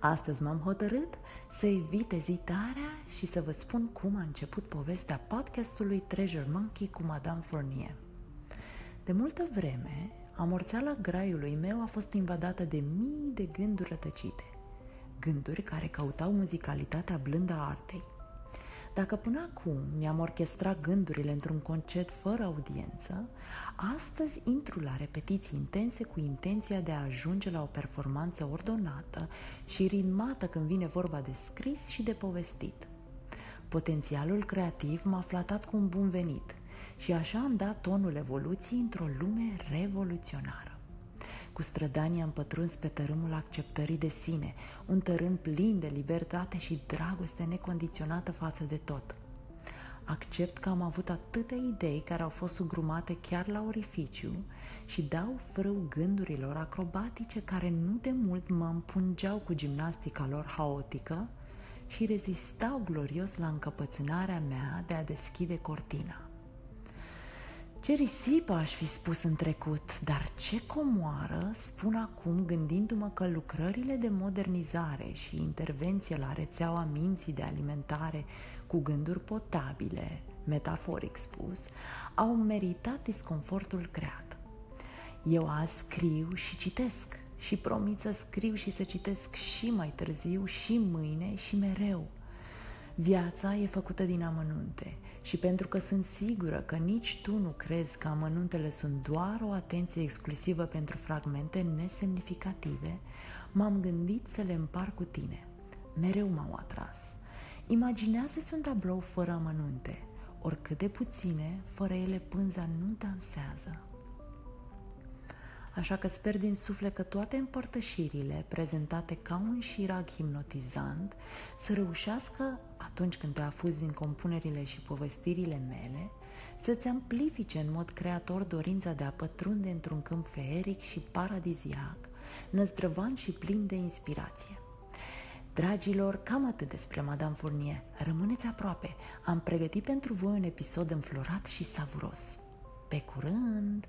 Astăzi m-am hotărât să evit ezitarea și să vă spun cum a început povestea podcastului Treasure Monkey cu Madame Fournier. De multă vreme, amorțeala graiului meu a fost invadată de mii de gânduri rătăcite. Gânduri care căutau muzicalitatea blândă a artei. Dacă până acum mi-am orchestrat gândurile într-un concert fără audiență, astăzi intru la repetiții intense cu intenția de a ajunge la o performanță ordonată și ritmată când vine vorba de scris și de povestit. Potențialul creativ m-a flatat cu un bun venit și așa am dat tonul evoluției într-o lume revoluționară. Cu strădania am pătruns pe tărâmul acceptării de sine, un tărâm plin de libertate și dragoste necondiționată față de tot. Accept că am avut atâtea idei care au fost sugrumate chiar la orificiu și dau frâu gândurilor acrobatice care nu de mult mă împungeau cu gimnastica lor haotică și rezistau glorios la încăpățânarea mea de a deschide cortina. Ce risipă aș fi spus în trecut, dar ce comoară spun acum gândindu-mă că lucrările de modernizare și intervenție la rețeaua minții de alimentare cu gânduri potabile, metaforic spus, au meritat disconfortul creat. Eu azi scriu și citesc și promit să scriu și să citesc și mai târziu și mâine și mereu – Viața e făcută din amănunte și pentru că sunt sigură că nici tu nu crezi că amănuntele sunt doar o atenție exclusivă pentru fragmente nesemnificative, m-am gândit să le împar cu tine. Mereu m-au atras. Imaginează-ți un tablou fără amănunte, oricât de puține, fără ele pânza nu dansează. Așa că sper din suflet că toate împărtășirile prezentate ca un șirag hipnotizant să reușească, atunci când te afuzi în compunerile și povestirile mele, să-ți amplifice în mod creator dorința de a pătrunde într-un câmp feeric și paradiziac, năzdrăvan și plin de inspirație. Dragilor, cam atât despre Madame Fournier. Rămâneți aproape. Am pregătit pentru voi un episod înflorat și savuros. Pe curând!